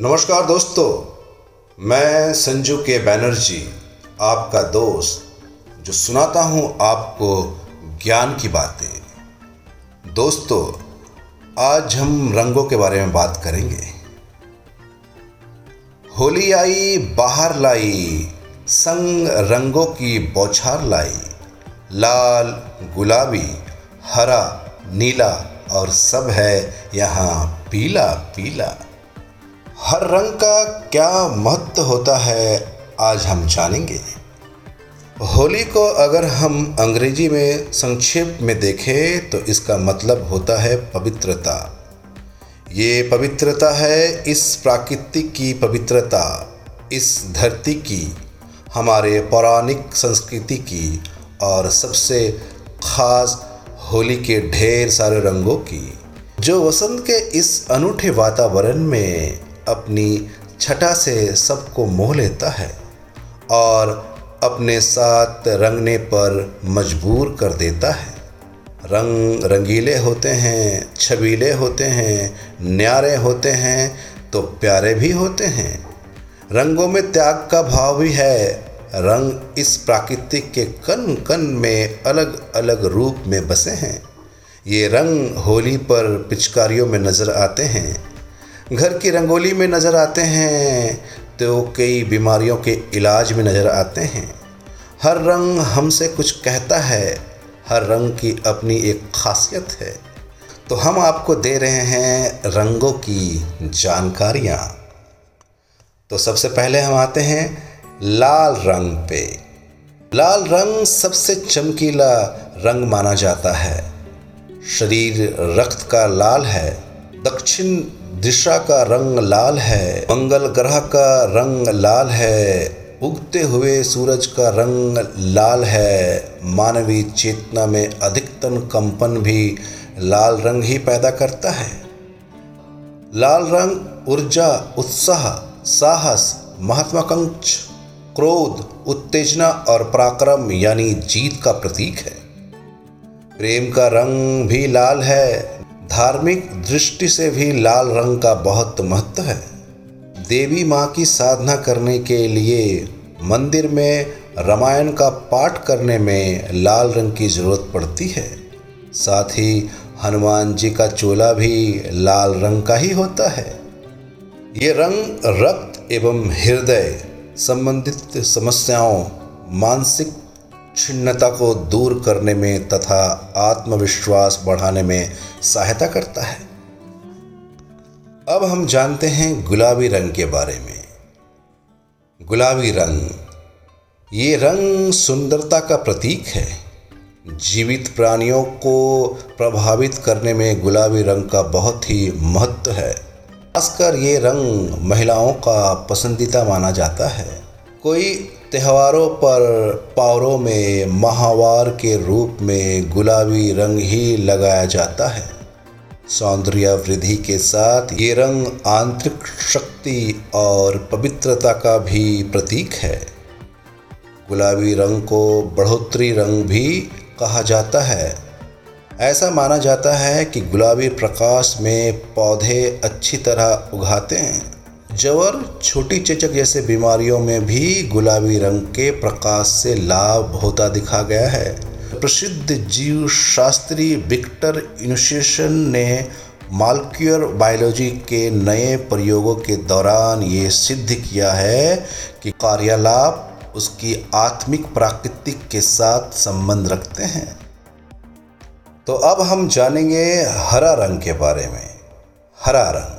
नमस्कार दोस्तों, मैं संजू के बैनर्जी, आपका दोस्त, जो सुनाता हूँ आपको ज्ञान की बातें। दोस्तों, आज हम रंगों के बारे में बात करेंगे। होली आई, बाहर लाई, संग रंगों की बौछार लाई। लाल, गुलाबी, हरा, नीला, और सब है यहाँ पीला पीला। हर रंग का क्या महत्व होता है, आज हम जानेंगे। होली को अगर हम अंग्रेज़ी में संक्षेप में देखें तो इसका मतलब होता है पवित्रता। ये पवित्रता है इस प्राकृतिक की पवित्रता, इस धरती की, हमारे पौराणिक संस्कृति की, और सबसे ख़ास होली के ढेर सारे रंगों की। जो वसंत के इस अनूठे वातावरण में अपनी छटा से सबको मोह लेता है और अपने साथ रंगने पर मजबूर कर देता है। रंग, रंगीले होते हैं, छबीले होते हैं, न्यारे होते हैं तो प्यारे भी होते हैं। रंगों में त्याग का भाव भी है। रंग इस प्राकृतिक के कन कन में अलग अलग रूप में बसे हैं। ये रंग होली पर पिचकारियों में नज़र आते हैं। घर की रंगोली में नज़र आते हैं तो कई बीमारियों के इलाज में नज़र आते हैं। हर रंग हमसे कुछ कहता है, हर रंग की अपनी एक खासियत है। तो हम आपको दे रहे हैं रंगों की जानकारियाँ। तो सबसे पहले हम आते हैं लाल रंग पे। लाल रंग सबसे चमकीला रंग माना जाता है। शरीर रक्त का लाल है। दक्षिण दिशा का रंग लाल है, मंगल ग्रह का रंग लाल है, उगते हुए सूरज का रंग लाल है मानवीय चेतना में अधिकतम कंपन भी लाल रंग ही पैदा करता है। लाल रंग ऊर्जा, उत्साह, साहस, महात्माकांक्ष, क्रोध, उत्तेजना और पराक्रम, यानी जीत का प्रतीक है। प्रेम का रंग भी लाल है धार्मिक दृष्टि से भी लाल रंग का बहुत महत्व है। देवी माँ की साधना करने के लिए मंदिर में रामायण का पाठ करने में लाल रंग की ज़रूरत पड़ती है। साथ ही हनुमान जी का चोला भी लाल रंग का ही होता है। ये रंग रक्त एवं हृदय संबंधित समस्याओं, मानसिक छिन्नता को दूर करने में तथा आत्मविश्वास बढ़ाने में सहायता करता है। अब हम जानते हैं गुलाबी रंग के बारे में। गुलाबी रंग, ये रंग सुंदरता का प्रतीक है। जीवित प्राणियों को प्रभावित करने में गुलाबी रंग का बहुत ही महत्व है। खासकर ये रंग महिलाओं का पसंदीदा माना जाता है। कोई त्योहारों पर पावरों में माहवार के रूप में गुलाबी रंग ही लगाया जाता है। सौंदर्य वृद्धि के साथ ये रंग आंतरिक शक्ति और पवित्रता का भी प्रतीक है। गुलाबी रंग को बढ़ोतरी रंग भी कहा जाता है। ऐसा माना जाता है कि गुलाबी प्रकाश में पौधे अच्छी तरह उगाते हैं। जवर छोटी चेचक जैसे बीमारियों में भी गुलाबी रंग के प्रकाश से लाभ होता दिखा गया है। प्रसिद्ध जीव शास्त्री विक्टर इनोशिएशन ने मालक्यूर बायोलॉजी के नए प्रयोगों के दौरान ये सिद्ध किया है कि कार्यालाप उसकी आत्मिक प्राकृतिक के साथ संबंध रखते हैं। तो अब हम जानेंगे हरा रंग के बारे में। हरा रंग।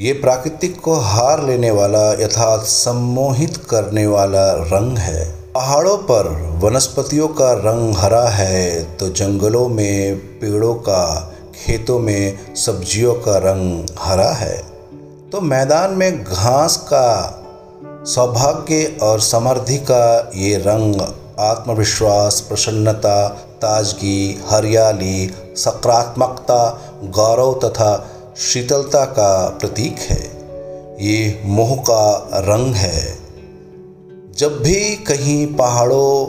ये प्राकृतिक को हार लेने वाला, यथार्थ सम्मोहित करने वाला रंग है। पहाड़ों पर वनस्पतियों का रंग हरा है तो जंगलों में, पेड़ों का, खेतों में सब्जियों का रंग हरा है। तो मैदान में घास का सौभाग्य और समृद्धि का ये रंग, आत्मविश्वास, प्रसन्नता, ताजगी, हरियाली, सकारात्मकता, गौरव तथा शीतलता का प्रतीक है। ये मोह का रंग है। जब भी कहीं पहाड़ों,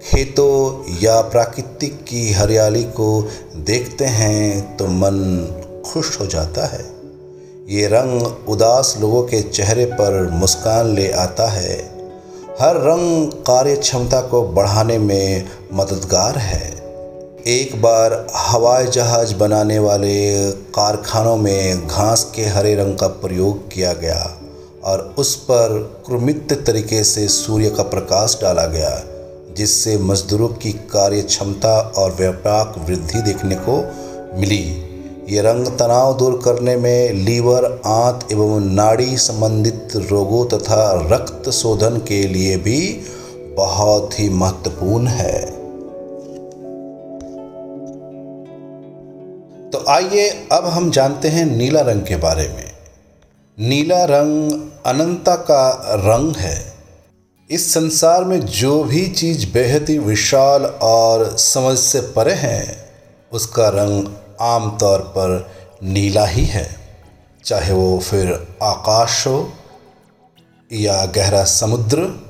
खेतों या प्राकृतिक की हरियाली को देखते हैं तो मन खुश हो जाता है। ये रंग उदास लोगों के चेहरे पर मुस्कान ले आता है। हर रंग कार्य क्षमता को बढ़ाने में मददगार है। एक बार हवाई जहाज़ बनाने वाले कारखानों में घास के हरे रंग का प्रयोग किया गया और उस पर क्रमित तरीके से सूर्य का प्रकाश डाला गया, जिससे मजदूरों की कार्य क्षमता और व्यापक वृद्धि देखने को मिली। ये रंग तनाव दूर करने में लीवर, आंत एवं नाड़ी संबंधित रोगों तथा रक्त शोधन के लिए भी बहुत ही महत्वपूर्ण है। तो आइए, अब हम जानते हैं नीला रंग के बारे में। नीला रंग अनंता का रंग है। इस संसार में जो भी चीज़ बेहद ही विशाल और समझ से परे है, उसका रंग आमतौर पर नीला ही है। चाहे वो फिर आकाश हो या गहरा समुद्र।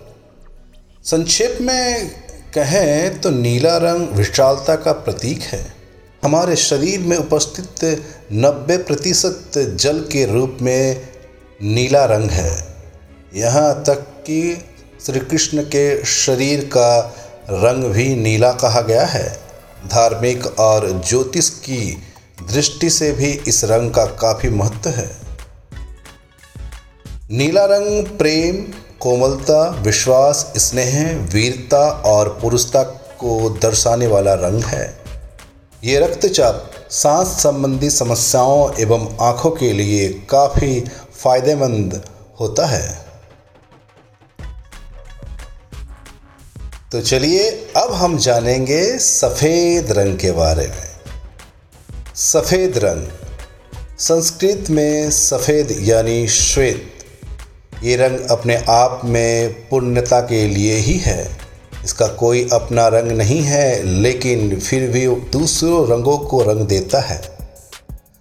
संक्षेप में कहें तो नीला रंग विशालता का प्रतीक है। हमारे शरीर में उपस्थित 90 प्रतिशत जल के रूप में नीला रंग है। यहाँ तक कि श्री कृष्ण के शरीर का रंग भी नीला कहा गया है। धार्मिक और ज्योतिष की दृष्टि से भी इस रंग का काफ़ी महत्व है। नीला रंग प्रेम, कोमलता, विश्वास, स्नेह, वीरता और पुरुषता को दर्शाने वाला रंग है। ये रक्तचाप सांस संबंधी समस्याओं एवं आँखों के लिए काफ़ी फ़ायदेमंद होता है। तो चलिए अब हम जानेंगे सफ़ेद रंग के बारे में। सफ़ेद रंग, संस्कृत में सफ़ेद यानी श्वेत। ये रंग अपने आप में पुण्यता के लिए ही है। इसका कोई अपना रंग नहीं है, लेकिन फिर भी दूसरों रंगों को रंग देता है।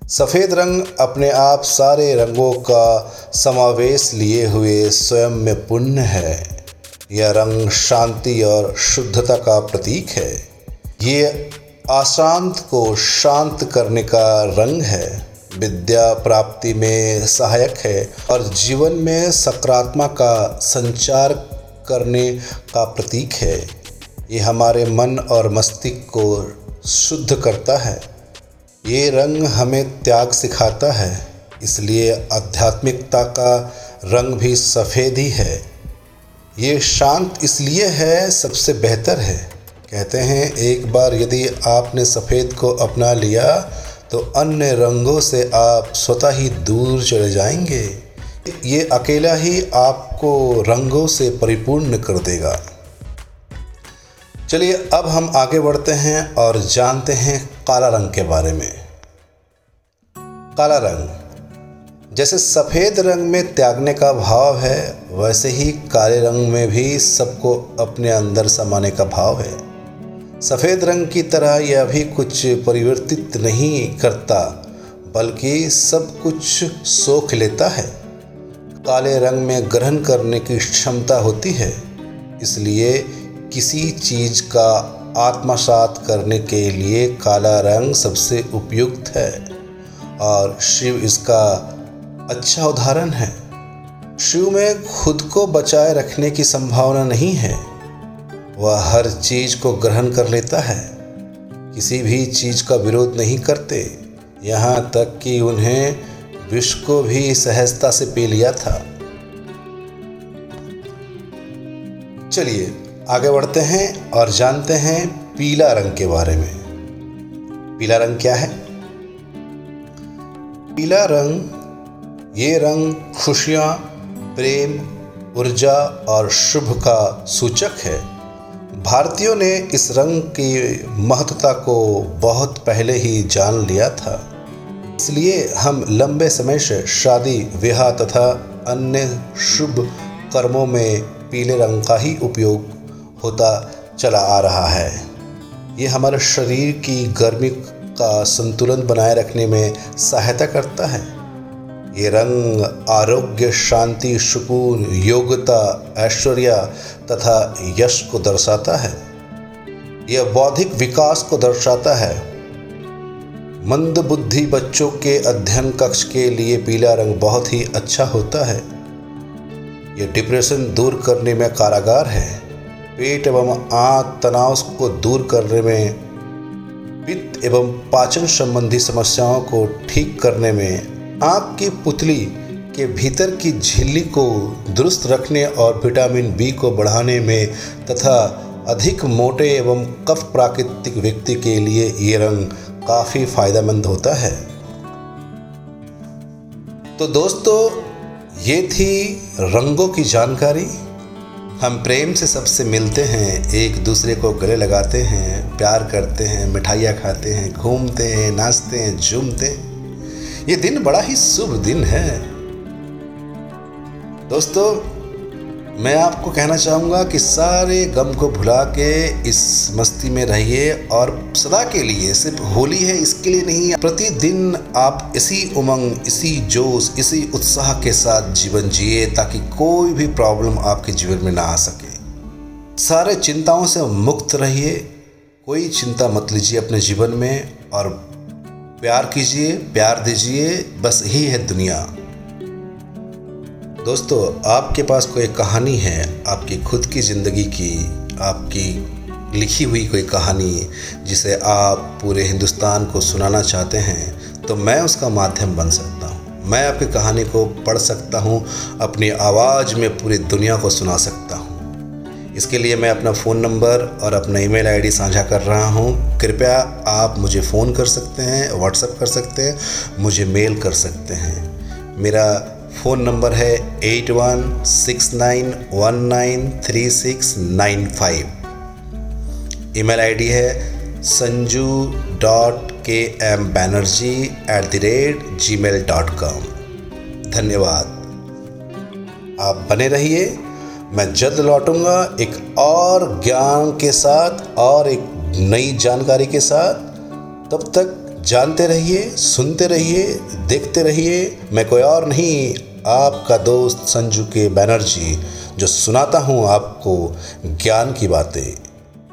सफ़ेद रंग अपने आप सारे रंगों का समावेश लिए हुए स्वयं में पुण्य है। यह रंग शांति और शुद्धता का प्रतीक है। ये अशांत को शांत करने का रंग है। विद्या प्राप्ति में सहायक है और जीवन में सकारात्मक का संचार करने का प्रतीक है। ये हमारे मन और मस्तिष्क को शुद्ध करता है। ये रंग हमें त्याग सिखाता है, इसलिए आध्यात्मिकता का रंग भी सफ़ेद ही है। ये शांत इसलिए है, सबसे बेहतर है। कहते हैं, एक बार यदि आपने सफ़ेद को अपना लिया तो अन्य रंगों से आप स्वतः ही दूर चले जाएँगे। ये अकेला ही आपको रंगों से परिपूर्ण कर देगा। चलिए, अब हम आगे बढ़ते हैं और जानते हैं काला रंग के बारे में। काला रंग, जैसे सफ़ेद रंग में त्यागने का भाव है, वैसे ही काले रंग में भी सबको अपने अंदर समाने का भाव है। सफ़ेद रंग की तरह यह भी कुछ परिवर्तित नहीं करता, बल्कि सब कुछ सोख लेता है। काले रंग में ग्रहण करने की क्षमता होती है, इसलिए किसी चीज़ का आत्मसात करने के लिए काला रंग सबसे उपयुक्त है। और शिव इसका अच्छा उदाहरण है। शिव में खुद को बचाए रखने की संभावना नहीं है। वह हर चीज़ को ग्रहण कर लेता है। किसी भी चीज़ का विरोध नहीं करते। यहाँ तक कि उन्हें विष को भी सहजता से पी लिया था। चलिए, आगे बढ़ते हैं और जानते हैं पीला रंग के बारे में। पीला रंग क्या है? पीला रंग, ये रंग खुशियाँ, प्रेम, ऊर्जा और शुभ का सूचक है। भारतीयों ने इस रंग की महत्वता को बहुत पहले ही जान लिया था। इसलिए हम लंबे समय से शादी, विवाह तथा अन्य शुभ कर्मों में पीले रंग का ही उपयोग होता चला आ रहा है। ये हमारे शरीर की गर्मी का संतुलन बनाए रखने में सहायता करता है। ये रंग आरोग्य, शांति, सुकून, योग्यता, ऐश्वर्य तथा यश को दर्शाता है। यह बौद्धिक विकास को दर्शाता है। मंद बुद्धि बच्चों के अध्ययन कक्ष के लिए पीला रंग बहुत ही अच्छा होता है। ये डिप्रेशन दूर करने में कारागार है। पेट एवं आंत तनाव को दूर करने में, पित्त एवं पाचन संबंधी समस्याओं को ठीक करने में आँख की पुतली के भीतर की झिल्ली को दुरुस्त रखने और विटामिन बी को बढ़ाने में तथा अधिक मोटे एवं कफ प्राकृतिक व्यक्ति के लिए ये रंग काफ़ी फ़ायदेमंद होता है। तो दोस्तों, ये थी रंगों की जानकारी। हम प्रेम से सबसे मिलते हैं, एक दूसरे को गले लगाते हैं, प्यार करते हैं, मिठाइयाँ खाते हैं, घूमते हैं, नाचते हैं, झूमते हैं। ये दिन बड़ा ही शुभ दिन है। दोस्तों मैं आपको कहना चाहूँगा कि सारे गम को भुला के इस मस्ती में रहिए और सदा के लिए, सिर्फ़ होली है, इसके लिए नहीं, प्रतिदिन आप इसी उमंग, इसी जोश, इसी उत्साह के साथ जीवन जिए ताकि कोई भी प्रॉब्लम आपके जीवन में ना आ सके। सारे चिंताओं से मुक्त रहिए, कोई चिंता मत लीजिए अपने जीवन में और प्यार कीजिए, प्यार दीजिए, बस यही है दुनिया। दोस्तों, आपके पास कोई कहानी है? आपकी खुद की ज़िंदगी की, आपकी लिखी हुई कोई कहानी जिसे आप पूरे हिंदुस्तान को सुनाना चाहते हैं तो मैं उसका माध्यम बन सकता हूँ। मैं आपकी कहानी को पढ़ सकता हूँ, अपनी आवाज़ में पूरी दुनिया को सुना सकता हूँ। इसके लिए मैं अपना फ़ोन नंबर और अपना ईमेल आईडी साझा कर रहा हूँ। कृपया आप मुझे फ़ोन कर सकते हैं, व्हाट्सएप कर सकते हैं, मुझे मेल कर सकते हैं। मेरा फ़ोन नंबर है eight one six nine one nine three six nine five. Email ID है Sanju dot K M Banerjee at the rate G mail dot com. धन्यवाद। आप बने रहिए। मैं जल्द लौटूँगा एक और ज्ञान के साथ और एक नई जानकारी के साथ। तब तक जानते रहिए, सुनते रहिए, देखते रहिए। मैं कोई और नहीं, आपका दोस्त संजू के बैनर्जी, जो सुनाता हूँ आपको ज्ञान की बातें।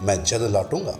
मैं जल्द लौटूँगा।